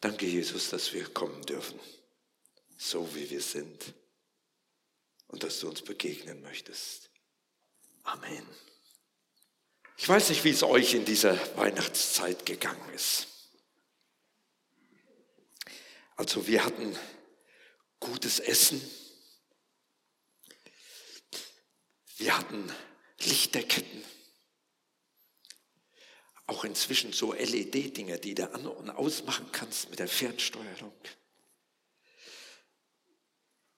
Danke, Jesus, dass wir kommen dürfen, so wie wir sind und dass du uns begegnen möchtest. Amen. Ich weiß nicht, wie es euch in dieser Weihnachtszeit gegangen ist. Also wir hatten gutes Essen. Wir hatten Lichterketten. Auch inzwischen so LED-Dinger, die du an- und ausmachen kannst mit der Fernsteuerung.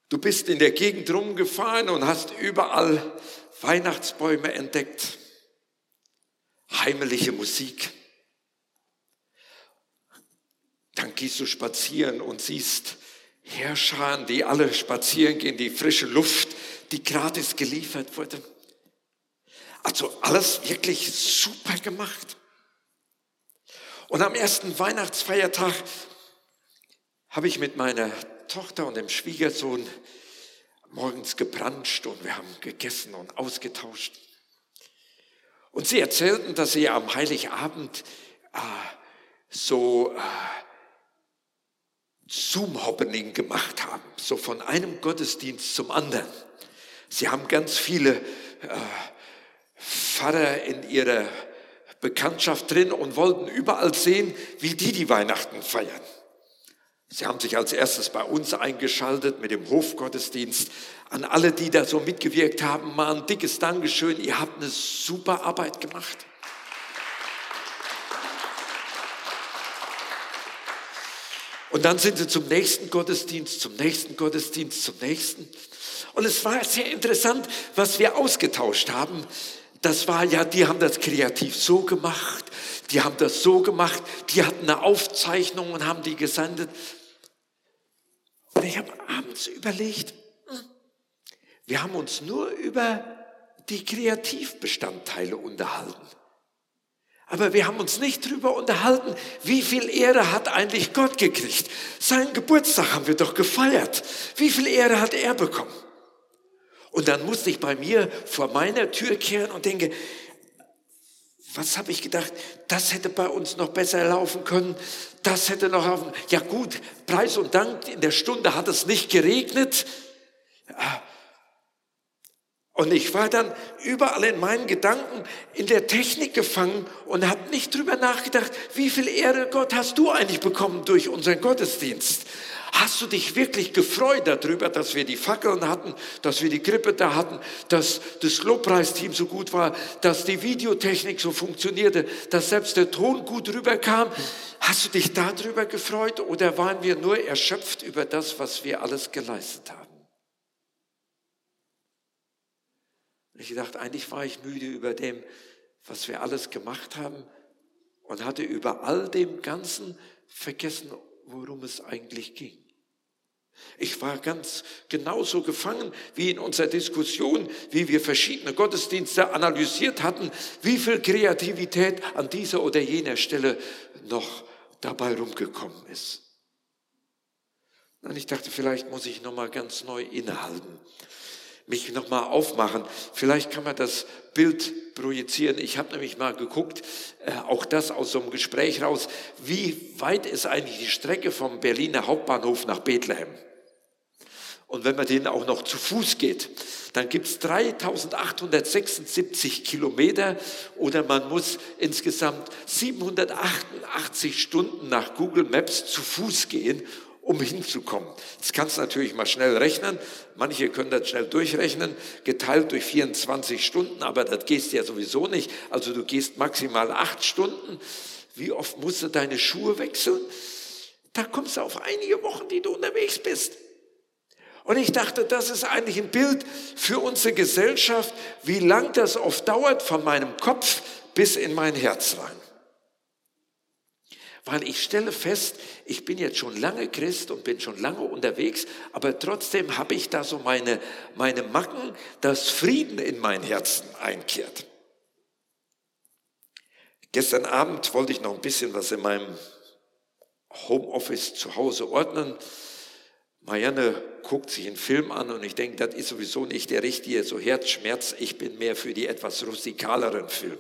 Du bist in der Gegend rumgefahren und hast überall Weihnachtsbäume entdeckt heimliche Musik. Dann gehst du spazieren und siehst Herrscharen, die alle spazieren gehen, die frische Luft, die gratis geliefert wurde. Also alles wirklich super gemacht. Und am ersten Weihnachtsfeiertag habe ich mit meiner Tochter und dem Schwiegersohn morgens gebranscht und wir haben gegessen und ausgetauscht. Und sie erzählten, dass sie am Heiligabend äh, so äh, Zoom-Hoppening gemacht haben, so von einem Gottesdienst zum anderen. Sie haben ganz viele äh, Pfarrer in ihrer Bekanntschaft drin und wollten überall sehen, wie die die Weihnachten feiern. Sie haben sich als erstes bei uns eingeschaltet mit dem Hofgottesdienst. An alle, die da so mitgewirkt haben, mal ein dickes Dankeschön. Ihr habt eine super Arbeit gemacht. Und dann sind sie zum nächsten Gottesdienst, zum nächsten Gottesdienst, zum nächsten. Und es war sehr interessant, was wir ausgetauscht haben. Das war ja, die haben das kreativ so gemacht, die haben das so gemacht, die hatten eine Aufzeichnung und haben die gesendet. Und ich habe abends überlegt, wir haben uns nur über die Kreativbestandteile unterhalten. Aber wir haben uns nicht darüber unterhalten, wie viel Ehre hat eigentlich Gott gekriegt. Seinen Geburtstag haben wir doch gefeiert. Wie viel Ehre hat er bekommen? Und dann musste ich bei mir vor meiner Tür kehren und denke, was habe ich gedacht? Das hätte bei uns noch besser laufen können. Das hätte noch laufen. Ja gut, Preis und Dank. In der Stunde hat es nicht geregnet. Und ich war dann überall in meinen Gedanken in der Technik gefangen und habe nicht drüber nachgedacht, wie viel Ehre Gott hast du eigentlich bekommen durch unseren Gottesdienst? Hast du dich wirklich gefreut darüber, dass wir die Fackeln hatten, dass wir die Grippe da hatten, dass das Lobpreisteam so gut war, dass die Videotechnik so funktionierte, dass selbst der Ton gut rüberkam? Hast du dich darüber gefreut oder waren wir nur erschöpft über das, was wir alles geleistet haben? Ich dachte, eigentlich war ich müde über dem, was wir alles gemacht haben und hatte über all dem Ganzen vergessen, worum es eigentlich ging. Ich war ganz genauso gefangen wie in unserer Diskussion, wie wir verschiedene Gottesdienste analysiert hatten, wie viel Kreativität an dieser oder jener Stelle noch dabei rumgekommen ist. Und ich dachte, vielleicht muss ich noch mal ganz neu innehalten, mich noch mal aufmachen. Vielleicht kann man das Bild projizieren. Ich habe nämlich mal geguckt, äh, auch das aus so einem Gespräch raus, wie weit ist eigentlich die Strecke vom Berliner Hauptbahnhof nach Bethlehem? Und wenn man den auch noch zu Fuß geht, dann gibt es 3876 Kilometer oder man muss insgesamt 788 Stunden nach Google Maps zu Fuß gehen, um hinzukommen. Das kannst du natürlich mal schnell rechnen. Manche können das schnell durchrechnen, geteilt durch 24 Stunden, aber das gehst ja sowieso nicht. Also du gehst maximal acht Stunden. Wie oft musst du deine Schuhe wechseln? Da kommst du auf einige Wochen, die du unterwegs bist. Und ich dachte, das ist eigentlich ein Bild für unsere Gesellschaft, wie lang das oft dauert von meinem Kopf bis in mein Herz rein. Weil ich stelle fest, ich bin jetzt schon lange Christ und bin schon lange unterwegs, aber trotzdem habe ich da so meine, meine Macken, dass Frieden in mein Herzen einkehrt. Gestern Abend wollte ich noch ein bisschen was in meinem Homeoffice zu Hause ordnen. Marianne guckt sich einen Film an und ich denke, das ist sowieso nicht der richtige, so Herzschmerz. Ich bin mehr für die etwas rustikaleren Filme.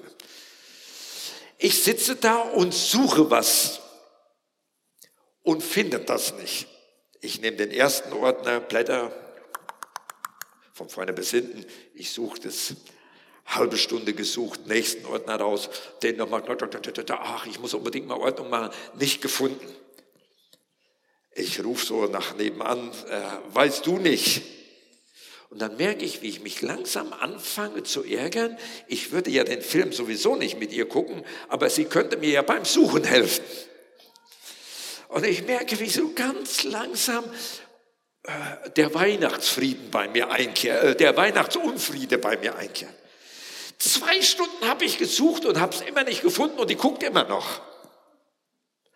Ich sitze da und suche was. und findet das nicht. Ich nehme den ersten Ordner, Blätter von vorne bis hinten. Ich suche das halbe Stunde gesucht, nächsten Ordner raus, den nochmal, ach, ich muss unbedingt mal Ordnung machen, nicht gefunden. Ich rufe so nach nebenan, äh, weißt du nicht? Und dann merke ich, wie ich mich langsam anfange zu ärgern. Ich würde ja den Film sowieso nicht mit ihr gucken, aber sie könnte mir ja beim Suchen helfen. Und ich merke, wie so ganz langsam äh, der Weihnachtsfrieden bei mir einkehrt, äh, der Weihnachtsunfriede bei mir einkehrt. Zwei Stunden habe ich gesucht und habe es immer nicht gefunden und die guckt immer noch.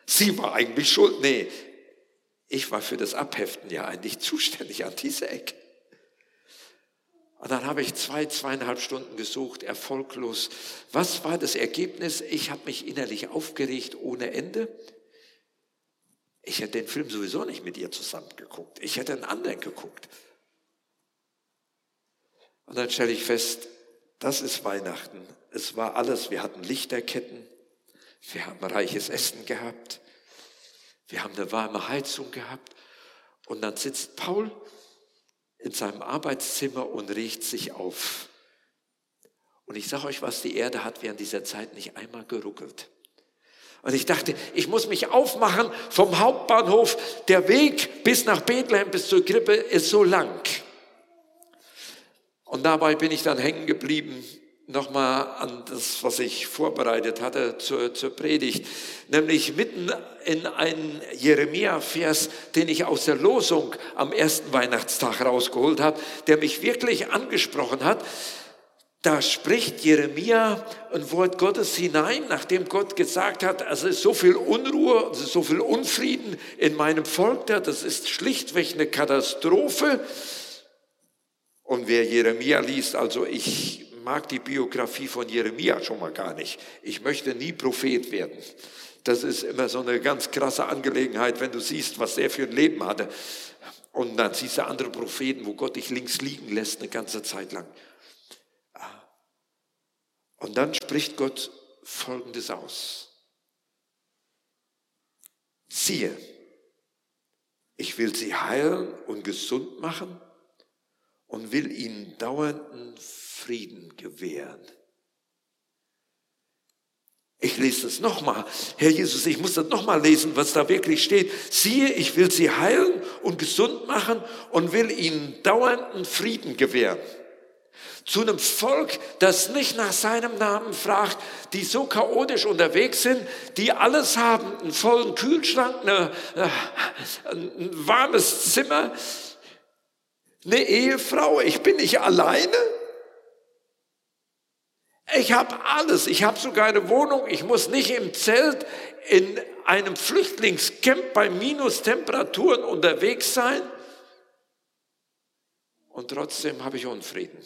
Sie war eigentlich schuld. Nee, ich war für das Abheften ja eigentlich zuständig an dieser Ecke. Und dann habe ich zwei, zweieinhalb Stunden gesucht, erfolglos. Was war das Ergebnis? Ich habe mich innerlich aufgeregt ohne Ende. Ich hätte den Film sowieso nicht mit ihr zusammen geguckt. Ich hätte einen anderen geguckt. Und dann stelle ich fest, das ist Weihnachten. Es war alles, wir hatten Lichterketten, wir haben reiches Essen gehabt, wir haben eine warme Heizung gehabt. Und dann sitzt Paul in seinem Arbeitszimmer und regt sich auf. Und ich sage euch was, die Erde hat während dieser Zeit nicht einmal geruckelt. Und ich dachte, ich muss mich aufmachen vom Hauptbahnhof. Der Weg bis nach Bethlehem, bis zur Krippe ist so lang. Und dabei bin ich dann hängen geblieben, nochmal an das, was ich vorbereitet hatte zur, zur Predigt, nämlich mitten in einen Jeremia-Vers, den ich aus der Losung am ersten Weihnachtstag rausgeholt habe, der mich wirklich angesprochen hat. Da spricht Jeremia ein Wort Gottes hinein, nachdem Gott gesagt hat, es ist so viel Unruhe, es ist so viel Unfrieden in meinem Volk da, das ist schlichtweg eine Katastrophe. Und wer Jeremia liest, also ich mag die Biografie von Jeremia schon mal gar nicht. Ich möchte nie Prophet werden. Das ist immer so eine ganz krasse Angelegenheit, wenn du siehst, was er für ein Leben hatte. Und dann siehst du andere Propheten, wo Gott dich links liegen lässt eine ganze Zeit lang. Und dann spricht Gott Folgendes aus. Siehe, ich will sie heilen und gesund machen und will ihnen dauernden Frieden gewähren. Ich lese das nochmal. Herr Jesus, ich muss das nochmal lesen, was da wirklich steht. Siehe, ich will sie heilen und gesund machen und will ihnen dauernden Frieden gewähren. Zu einem Volk, das nicht nach seinem Namen fragt, die so chaotisch unterwegs sind, die alles haben, einen vollen Kühlschrank, eine, äh, ein warmes Zimmer, eine Ehefrau, ich bin nicht alleine. Ich habe alles, ich habe sogar eine Wohnung, ich muss nicht im Zelt in einem Flüchtlingscamp bei Minustemperaturen unterwegs sein. Und trotzdem habe ich Unfrieden.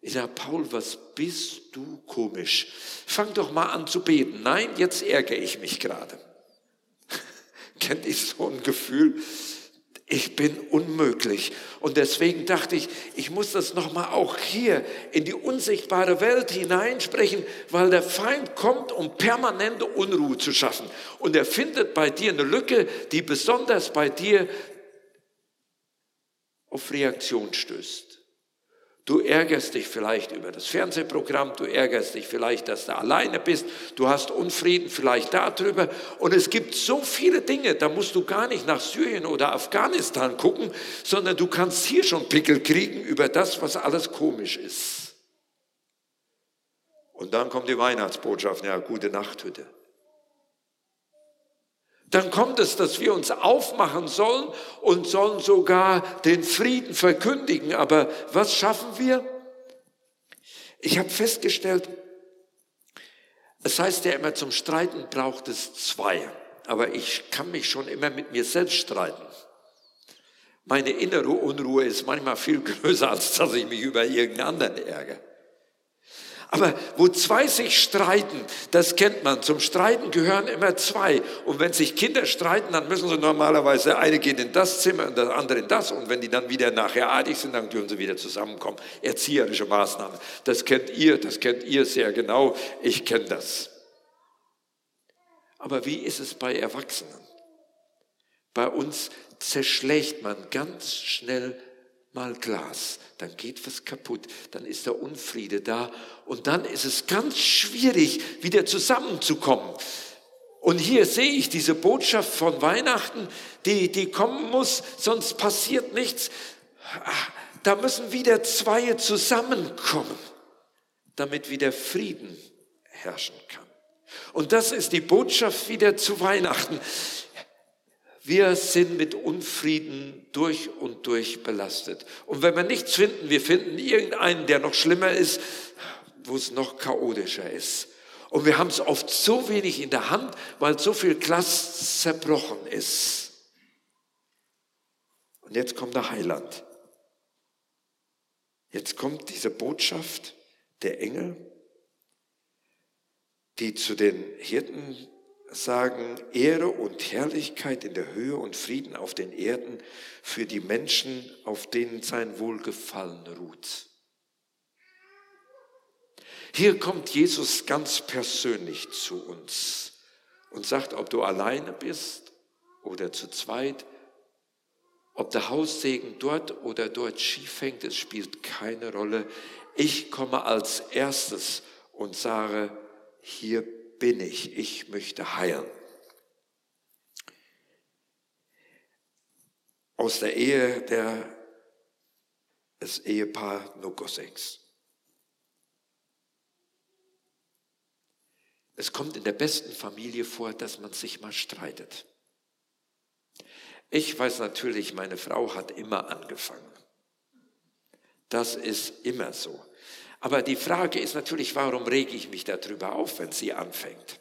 Ich sage, Paul, was bist du komisch? Fang doch mal an zu beten. Nein, jetzt ärgere ich mich gerade. Kennt ihr so ein Gefühl? Ich bin unmöglich. Und deswegen dachte ich, ich muss das nochmal auch hier in die unsichtbare Welt hineinsprechen, weil der Feind kommt, um permanente Unruhe zu schaffen. Und er findet bei dir eine Lücke, die besonders bei dir auf Reaktion stößt. Du ärgerst dich vielleicht über das Fernsehprogramm, du ärgerst dich vielleicht, dass du alleine bist, du hast Unfrieden vielleicht darüber. Und es gibt so viele Dinge, da musst du gar nicht nach Syrien oder Afghanistan gucken, sondern du kannst hier schon Pickel kriegen über das, was alles komisch ist. Und dann kommt die Weihnachtsbotschaft, ja, gute Nachthütte dann kommt es, dass wir uns aufmachen sollen und sollen sogar den Frieden verkündigen. Aber was schaffen wir? Ich habe festgestellt, es heißt ja immer, zum Streiten braucht es zwei. Aber ich kann mich schon immer mit mir selbst streiten. Meine innere Unruhe ist manchmal viel größer, als dass ich mich über irgendeinen anderen ärgere. Aber wo zwei sich streiten, das kennt man. Zum Streiten gehören immer zwei. Und wenn sich Kinder streiten, dann müssen sie normalerweise, eine geht in das Zimmer und der andere in das. Und wenn die dann wieder nachher artig sind, dann dürfen sie wieder zusammenkommen. Erzieherische Maßnahmen. Das kennt ihr, das kennt ihr sehr genau. Ich kenne das. Aber wie ist es bei Erwachsenen? Bei uns zerschlägt man ganz schnell mal Glas, dann geht was kaputt, dann ist der Unfriede da und dann ist es ganz schwierig, wieder zusammenzukommen. Und hier sehe ich diese Botschaft von Weihnachten, die, die kommen muss, sonst passiert nichts. Da müssen wieder zwei zusammenkommen, damit wieder Frieden herrschen kann. Und das ist die Botschaft wieder zu Weihnachten. Wir sind mit Unfrieden durch und durch belastet. Und wenn wir nichts finden, wir finden irgendeinen, der noch schlimmer ist, wo es noch chaotischer ist. Und wir haben es oft so wenig in der Hand, weil so viel Glas zerbrochen ist. Und jetzt kommt der Heiland. Jetzt kommt diese Botschaft der Engel, die zu den Hirten sagen, Ehre und Herrlichkeit in der Höhe und Frieden auf den Erden für die Menschen, auf denen sein Wohlgefallen ruht. Hier kommt Jesus ganz persönlich zu uns und sagt, ob du alleine bist oder zu zweit, ob der Haussegen dort oder dort schief hängt, es spielt keine Rolle. Ich komme als erstes und sage, hier bin ich, ich möchte heilen. Aus der Ehe der, des Ehepaar Nogoseks. Es kommt in der besten Familie vor, dass man sich mal streitet. Ich weiß natürlich, meine Frau hat immer angefangen. Das ist immer so. Aber die Frage ist natürlich, warum rege ich mich darüber auf, wenn sie anfängt?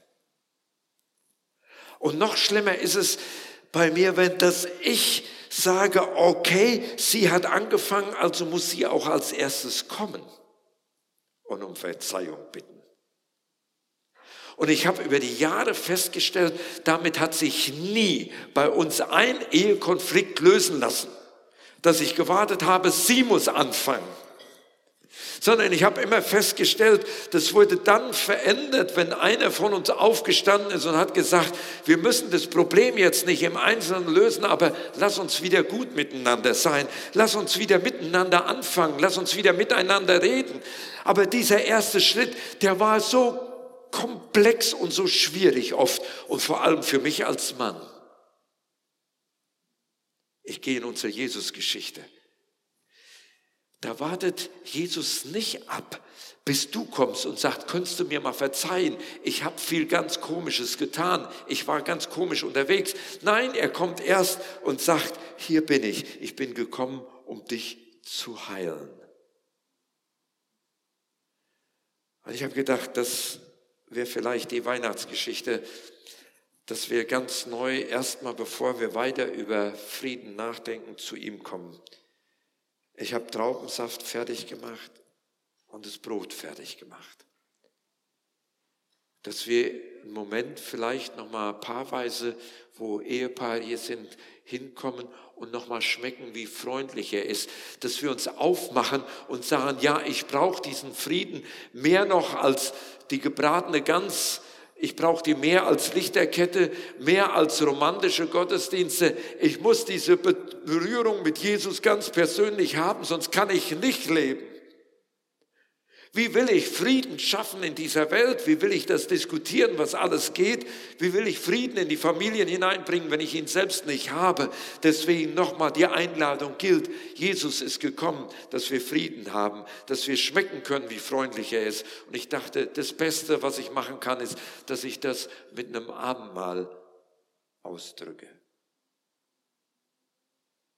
Und noch schlimmer ist es bei mir, wenn das ich sage, okay, sie hat angefangen, also muss sie auch als erstes kommen und um Verzeihung bitten. Und ich habe über die Jahre festgestellt, damit hat sich nie bei uns ein Ehekonflikt lösen lassen, dass ich gewartet habe, sie muss anfangen sondern ich habe immer festgestellt, das wurde dann verändert, wenn einer von uns aufgestanden ist und hat gesagt, wir müssen das Problem jetzt nicht im Einzelnen lösen, aber lass uns wieder gut miteinander sein, lass uns wieder miteinander anfangen, lass uns wieder miteinander reden. Aber dieser erste Schritt, der war so komplex und so schwierig oft und vor allem für mich als Mann. Ich gehe in unsere Jesus-Geschichte. Da wartet Jesus nicht ab, bis du kommst und sagst, könntest du mir mal verzeihen, ich habe viel ganz Komisches getan, ich war ganz komisch unterwegs. Nein, er kommt erst und sagt, hier bin ich, ich bin gekommen, um dich zu heilen. Und ich habe gedacht, das wäre vielleicht die Weihnachtsgeschichte, dass wir ganz neu erstmal, bevor wir weiter über Frieden nachdenken, zu ihm kommen. Ich habe Traubensaft fertig gemacht und das Brot fertig gemacht. Dass wir einen Moment vielleicht noch mal paarweise, wo Ehepaare hier sind, hinkommen und noch mal schmecken, wie freundlich er ist. Dass wir uns aufmachen und sagen, ja, ich brauche diesen Frieden mehr noch als die gebratene Gans ich brauche die mehr als Lichterkette, mehr als romantische Gottesdienste. Ich muss diese Berührung mit Jesus ganz persönlich haben, sonst kann ich nicht leben. Wie will ich Frieden schaffen in dieser Welt? Wie will ich das diskutieren, was alles geht? Wie will ich Frieden in die Familien hineinbringen, wenn ich ihn selbst nicht habe? Deswegen nochmal die Einladung gilt. Jesus ist gekommen, dass wir Frieden haben, dass wir schmecken können, wie freundlich er ist. Und ich dachte, das Beste, was ich machen kann, ist, dass ich das mit einem Abendmahl ausdrücke.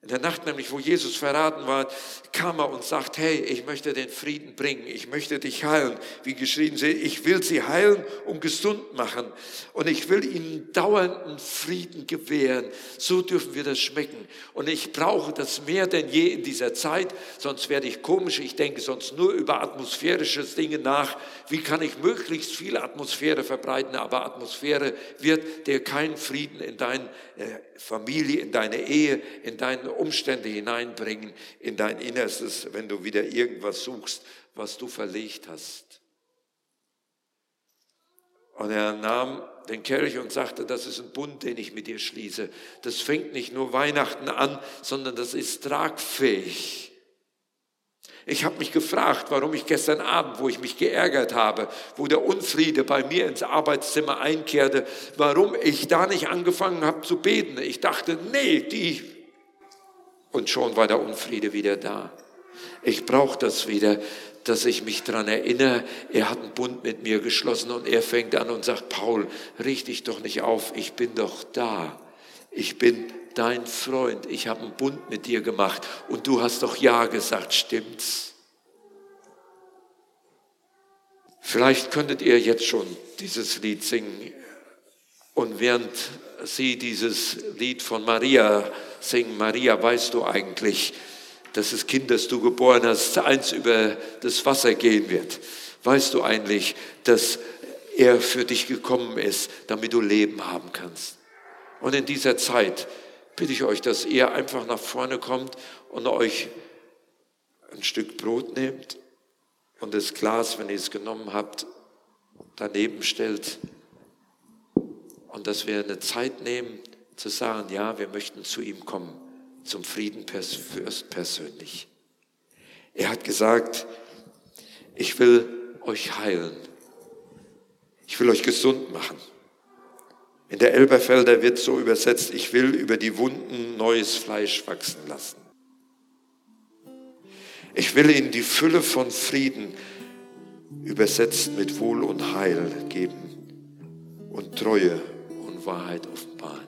In der Nacht nämlich, wo Jesus verraten war, kam er und sagt, hey, ich möchte den Frieden bringen, ich möchte dich heilen. Wie geschrieben sie, ich will sie heilen und gesund machen und ich will ihnen dauernden Frieden gewähren. So dürfen wir das schmecken. Und ich brauche das mehr denn je in dieser Zeit, sonst werde ich komisch. Ich denke sonst nur über atmosphärische Dinge nach. Wie kann ich möglichst viel Atmosphäre verbreiten? Aber Atmosphäre wird dir keinen Frieden in deine äh, Familie, in deine Ehe, in deine Umstände hineinbringen, in dein Innerstes, wenn du wieder irgendwas suchst, was du verlegt hast. Und er nahm den Kelch und sagte, das ist ein Bund, den ich mit dir schließe. Das fängt nicht nur Weihnachten an, sondern das ist tragfähig. Ich habe mich gefragt, warum ich gestern Abend, wo ich mich geärgert habe, wo der Unfriede bei mir ins Arbeitszimmer einkehrte, warum ich da nicht angefangen habe zu beten. Ich dachte, nee, die. Und schon war der Unfriede wieder da. Ich brauche das wieder, dass ich mich daran erinnere, er hat einen Bund mit mir geschlossen und er fängt an und sagt, Paul, richte dich doch nicht auf, ich bin doch da. Ich bin dein Freund, ich habe einen Bund mit dir gemacht und du hast doch Ja gesagt, stimmt's? Vielleicht könntet ihr jetzt schon dieses Lied singen und während Sie dieses Lied von Maria singen, Maria, weißt du eigentlich, dass das Kind, das du geboren hast, eins über das Wasser gehen wird. Weißt du eigentlich, dass er für dich gekommen ist, damit du Leben haben kannst? Und in dieser Zeit bitte ich euch, dass ihr einfach nach vorne kommt und euch ein Stück Brot nehmt und das Glas, wenn ihr es genommen habt, daneben stellt und dass wir eine Zeit nehmen zu sagen, ja, wir möchten zu ihm kommen zum Frieden persönlich. Er hat gesagt, ich will euch heilen. Ich will euch gesund machen. In der Elberfelder wird so übersetzt, ich will über die Wunden neues Fleisch wachsen lassen. Ich will ihnen die Fülle von Frieden übersetzt mit Wohl und Heil geben und Treue und Wahrheit offenbaren.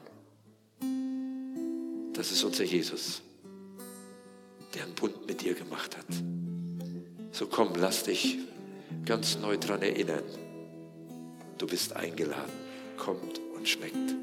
Das ist unser Jesus, der einen Bund mit dir gemacht hat. So komm, lass dich ganz neu daran erinnern. Du bist eingeladen. Kommt schmeckt.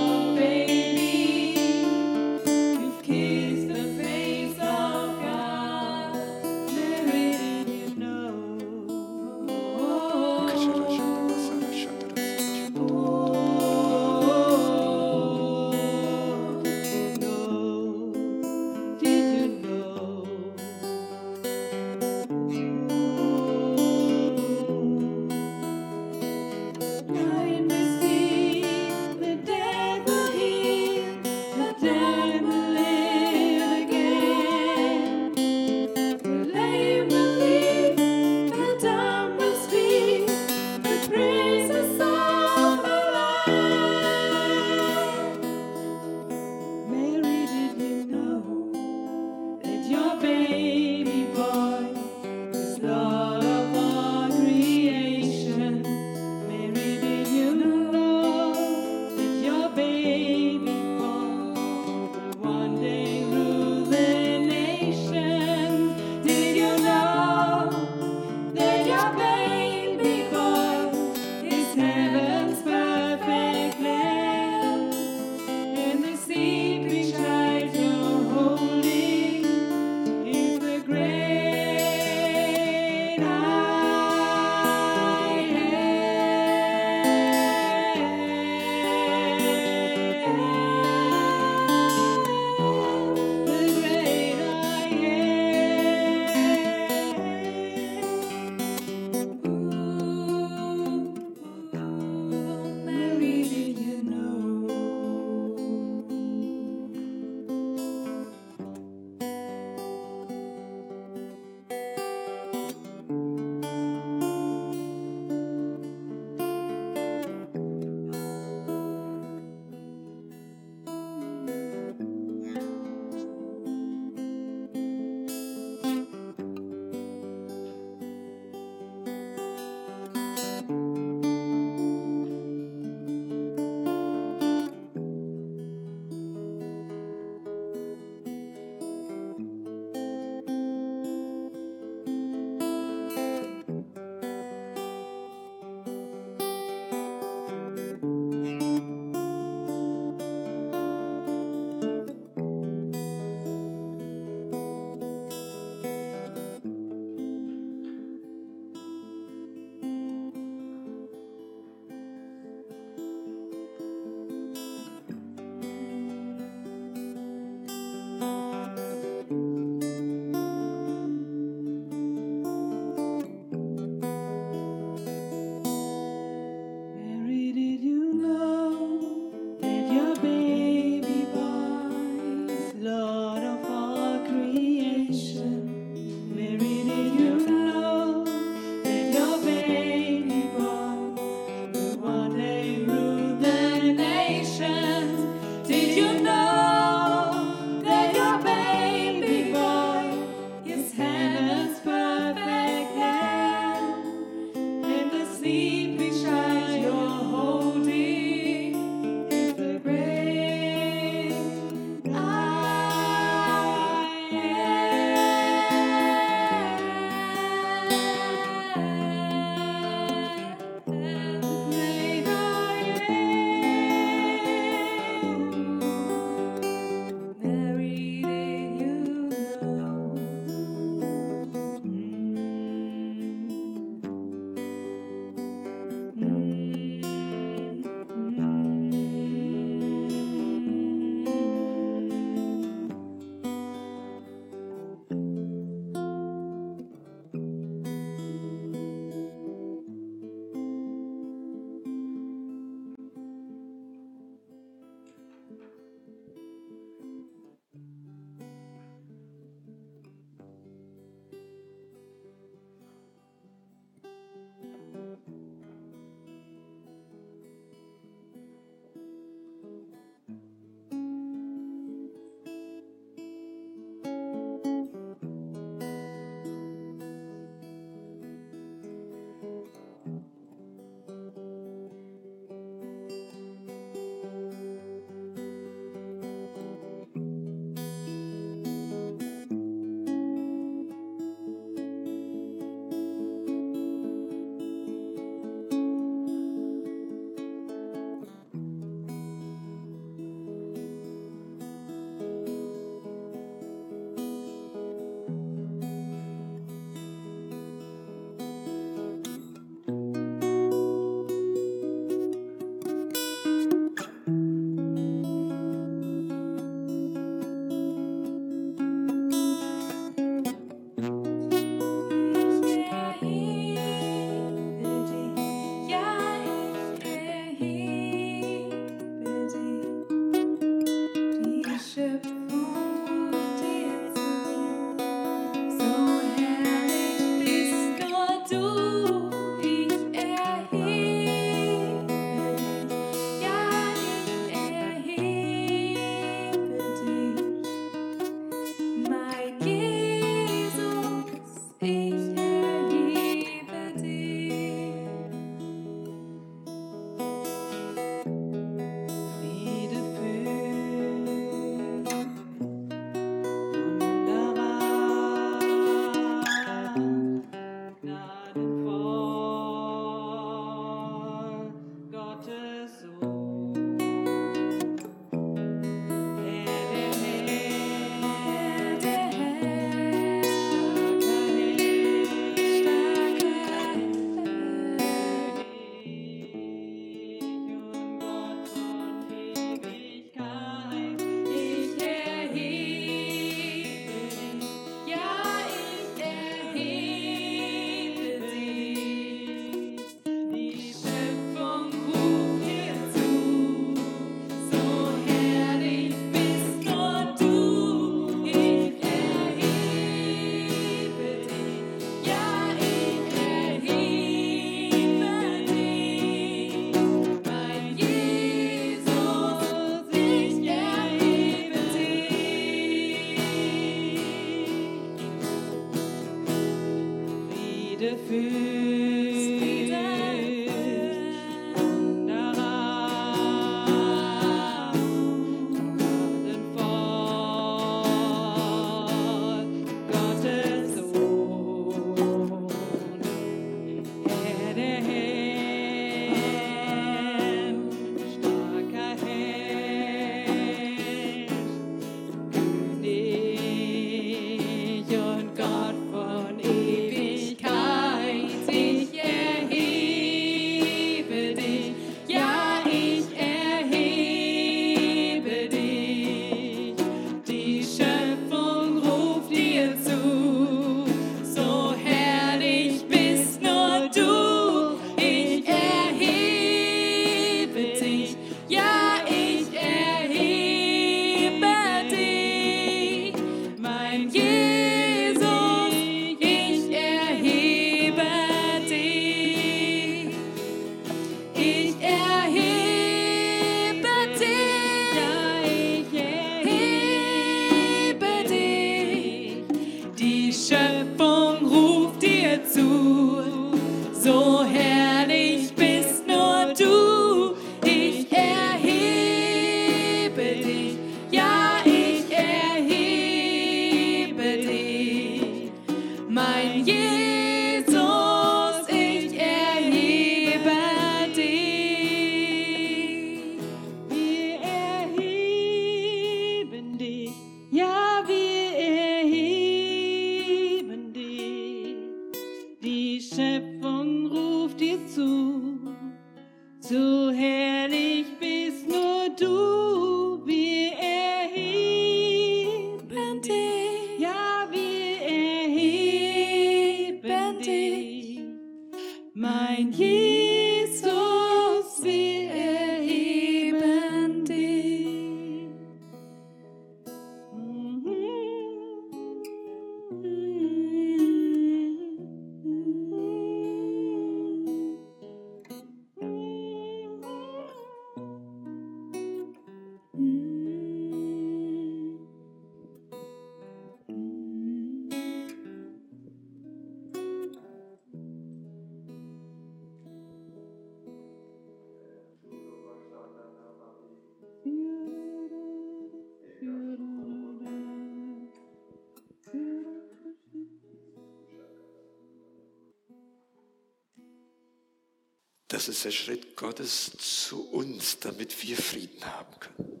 Ist der Schritt Gottes zu uns, damit wir Frieden haben können.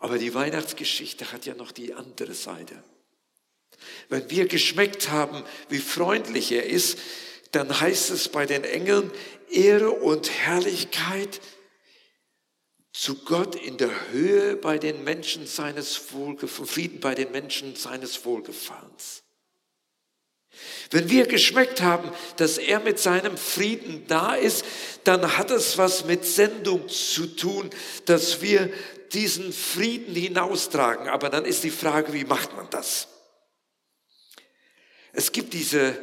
Aber die Weihnachtsgeschichte hat ja noch die andere Seite. Wenn wir geschmeckt haben, wie freundlich er ist, dann heißt es bei den Engeln, Ehre und Herrlichkeit zu Gott in der Höhe bei den Menschen seines Wohlgefallens, Frieden bei den Menschen seines Wohlgefallens. Wenn wir geschmeckt haben, dass er mit seinem Frieden da ist, dann hat es was mit Sendung zu tun, dass wir diesen Frieden hinaustragen. Aber dann ist die Frage, wie macht man das? Es gibt diese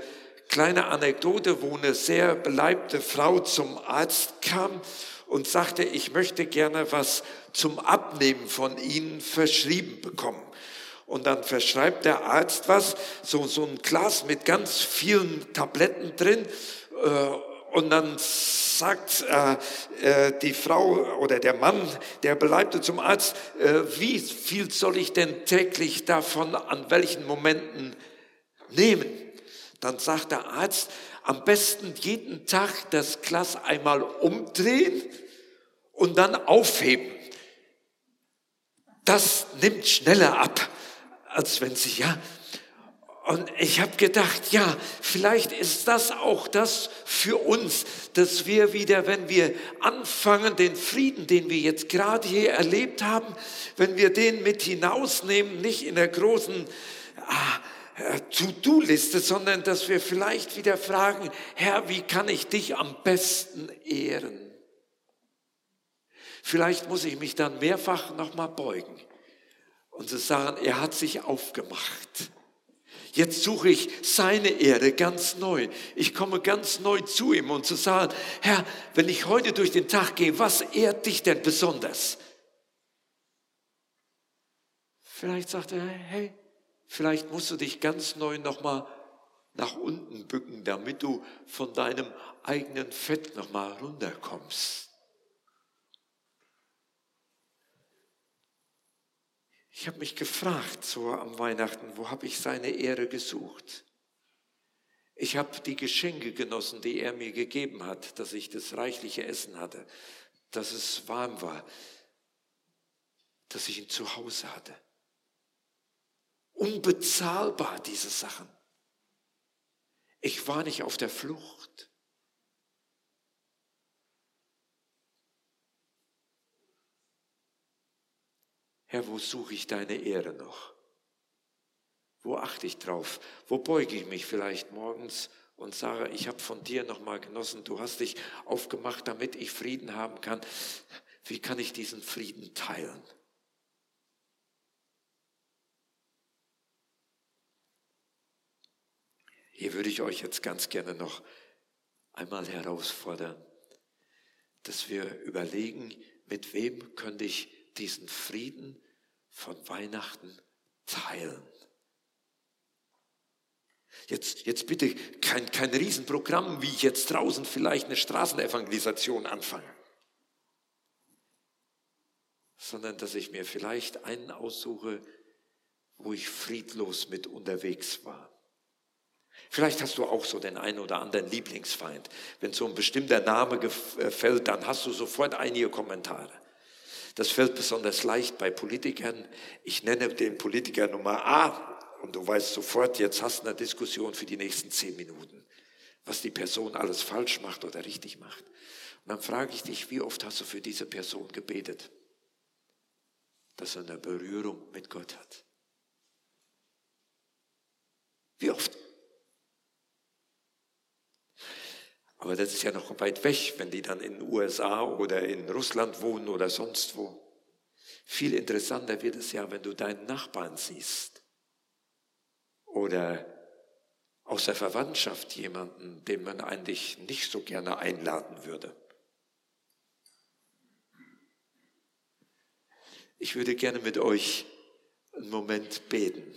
kleine Anekdote, wo eine sehr beleibte Frau zum Arzt kam und sagte, ich möchte gerne was zum Abnehmen von Ihnen verschrieben bekommen. Und dann verschreibt der Arzt was, so, so ein Glas mit ganz vielen Tabletten drin. Äh, und dann sagt äh, äh, die Frau oder der Mann, der Beleibte zum Arzt, äh, wie viel soll ich denn täglich davon an welchen Momenten nehmen? Dann sagt der Arzt, am besten jeden Tag das Glas einmal umdrehen und dann aufheben. Das nimmt schneller ab als wenn sie, ja. Und ich habe gedacht, ja, vielleicht ist das auch das für uns, dass wir wieder, wenn wir anfangen, den Frieden, den wir jetzt gerade hier erlebt haben, wenn wir den mit hinausnehmen, nicht in der großen ah, äh, To-Do-Liste, sondern dass wir vielleicht wieder fragen, Herr, wie kann ich dich am besten ehren? Vielleicht muss ich mich dann mehrfach nochmal beugen und zu sagen, er hat sich aufgemacht. Jetzt suche ich seine Ehre ganz neu. Ich komme ganz neu zu ihm und zu sagen, Herr, wenn ich heute durch den Tag gehe, was ehrt dich denn besonders? Vielleicht sagt er, hey, vielleicht musst du dich ganz neu nochmal nach unten bücken, damit du von deinem eigenen Fett nochmal runterkommst. Ich habe mich gefragt, so am Weihnachten, wo habe ich seine Ehre gesucht? Ich habe die Geschenke genossen, die er mir gegeben hat, dass ich das reichliche Essen hatte, dass es warm war, dass ich ihn zu Hause hatte. Unbezahlbar, diese Sachen. Ich war nicht auf der Flucht. Herr, wo suche ich deine Ehre noch? Wo achte ich drauf? Wo beuge ich mich vielleicht morgens und sage, ich habe von dir nochmal genossen, du hast dich aufgemacht, damit ich Frieden haben kann. Wie kann ich diesen Frieden teilen? Hier würde ich euch jetzt ganz gerne noch einmal herausfordern, dass wir überlegen, mit wem könnte ich diesen Frieden von Weihnachten teilen. Jetzt, jetzt bitte kein, kein Riesenprogramm, wie ich jetzt draußen vielleicht eine Straßenevangelisation anfange, sondern dass ich mir vielleicht einen aussuche, wo ich friedlos mit unterwegs war. Vielleicht hast du auch so den einen oder anderen Lieblingsfeind. Wenn so ein bestimmter Name äh, fällt, dann hast du sofort einige Kommentare. Das fällt besonders leicht bei Politikern. Ich nenne den Politiker Nummer A und du weißt sofort, jetzt hast du eine Diskussion für die nächsten zehn Minuten, was die Person alles falsch macht oder richtig macht. Und dann frage ich dich, wie oft hast du für diese Person gebetet, dass er eine Berührung mit Gott hat? Wie oft? Aber das ist ja noch weit weg, wenn die dann in den USA oder in Russland wohnen oder sonst wo. Viel interessanter wird es ja, wenn du deinen Nachbarn siehst. Oder aus der Verwandtschaft jemanden, den man eigentlich nicht so gerne einladen würde. Ich würde gerne mit euch einen Moment beten,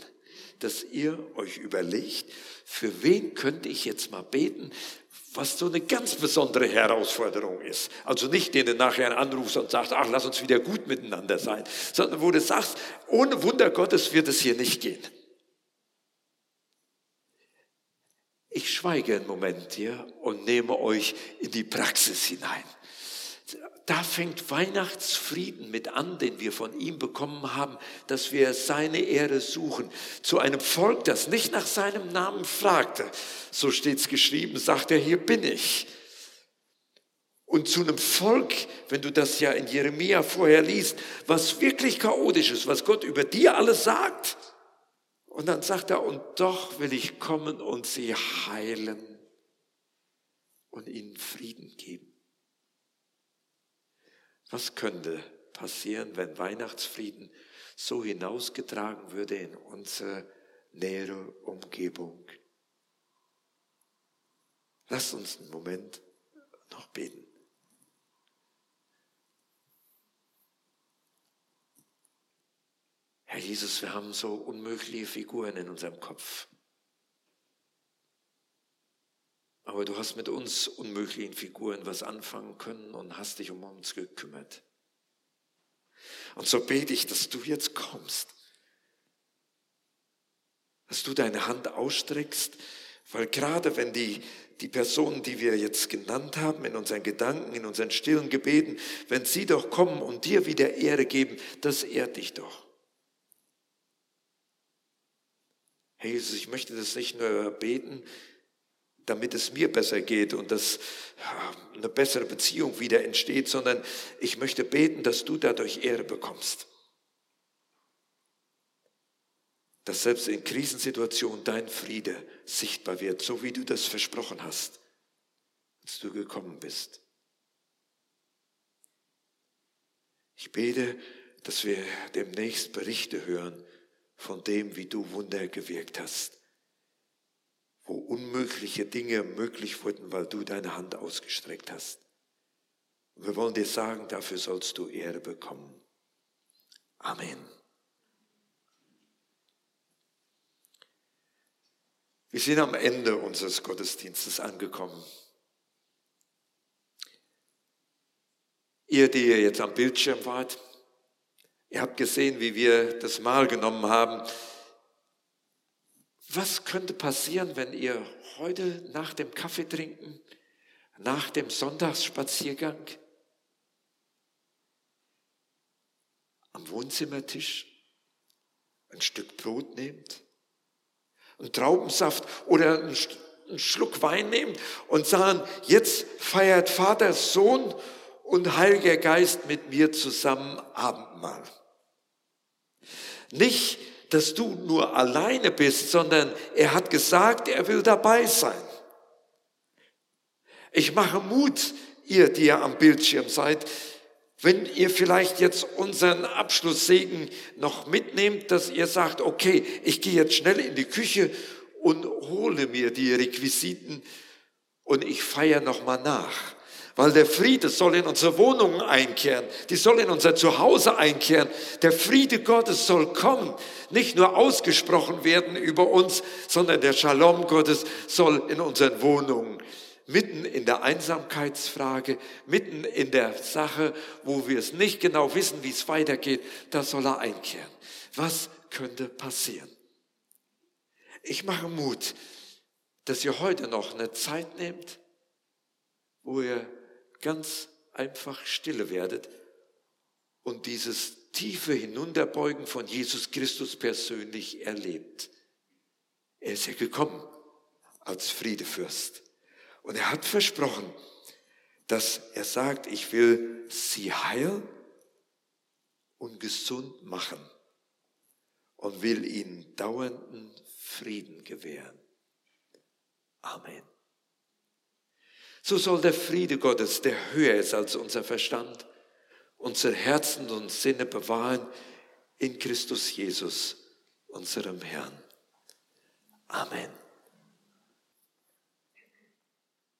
dass ihr euch überlegt, für wen könnte ich jetzt mal beten, was so eine ganz besondere Herausforderung ist. Also nicht, den du nachher anrufst und sagst, ach, lass uns wieder gut miteinander sein, sondern wo du sagst, ohne Wunder Gottes wird es hier nicht gehen. Ich schweige einen Moment hier und nehme euch in die Praxis hinein da fängt Weihnachtsfrieden mit an, den wir von ihm bekommen haben, dass wir seine Ehre suchen. Zu einem Volk, das nicht nach seinem Namen fragte, so steht es geschrieben, sagt er, hier bin ich. Und zu einem Volk, wenn du das ja in Jeremia vorher liest, was wirklich chaotisch ist, was Gott über dir alles sagt. Und dann sagt er, und doch will ich kommen und sie heilen und ihnen Frieden geben. Was könnte passieren, wenn Weihnachtsfrieden so hinausgetragen würde in unsere nähere Umgebung? Lass uns einen Moment noch beten. Herr Jesus, wir haben so unmögliche Figuren in unserem Kopf. Aber du hast mit uns unmöglichen Figuren was anfangen können und hast dich um uns gekümmert. Und so bete ich, dass du jetzt kommst, dass du deine Hand ausstreckst, weil gerade wenn die, die Personen, die wir jetzt genannt haben, in unseren Gedanken, in unseren stillen Gebeten, wenn sie doch kommen und dir wieder Ehre geben, das ehrt dich doch. Herr Jesus, ich möchte das nicht nur beten, damit es mir besser geht und dass eine bessere Beziehung wieder entsteht, sondern ich möchte beten, dass du dadurch Ehre bekommst. Dass selbst in Krisensituationen dein Friede sichtbar wird, so wie du das versprochen hast, als du gekommen bist. Ich bete, dass wir demnächst Berichte hören von dem, wie du Wunder gewirkt hast wo unmögliche Dinge möglich wurden, weil du deine Hand ausgestreckt hast. Und wir wollen dir sagen, dafür sollst du Ehre bekommen. Amen. Wir sind am Ende unseres Gottesdienstes angekommen. Ihr, die ihr jetzt am Bildschirm wart, ihr habt gesehen, wie wir das Mahl genommen haben. Was könnte passieren, wenn ihr heute nach dem Kaffee trinken, nach dem Sonntagsspaziergang am Wohnzimmertisch ein Stück Brot nehmt einen Traubensaft oder einen Schluck Wein nehmen und sagen, jetzt feiert Vater, Sohn und Heiliger Geist mit mir zusammen Abendmahl. Nicht, dass du nur alleine bist, sondern er hat gesagt, er will dabei sein. Ich mache Mut, ihr, die ihr am Bildschirm seid, wenn ihr vielleicht jetzt unseren Abschlusssegen noch mitnehmt, dass ihr sagt, okay, ich gehe jetzt schnell in die Küche und hole mir die Requisiten und ich feiere nochmal nach. Weil der Friede soll in unsere Wohnungen einkehren, die soll in unser Zuhause einkehren. Der Friede Gottes soll kommen, nicht nur ausgesprochen werden über uns, sondern der Shalom Gottes soll in unseren Wohnungen mitten in der Einsamkeitsfrage, mitten in der Sache, wo wir es nicht genau wissen, wie es weitergeht, da soll er einkehren. Was könnte passieren? Ich mache Mut, dass ihr heute noch eine Zeit nehmt, wo ihr ganz einfach stille werdet und dieses tiefe Hinunterbeugen von Jesus Christus persönlich erlebt. Er ist ja gekommen als Friedefürst. Und er hat versprochen, dass er sagt, ich will sie heilen und gesund machen und will ihnen dauernden Frieden gewähren. Amen. So soll der Friede Gottes, der höher ist als unser Verstand, unser Herzen und Sinne bewahren in Christus Jesus, unserem Herrn. Amen.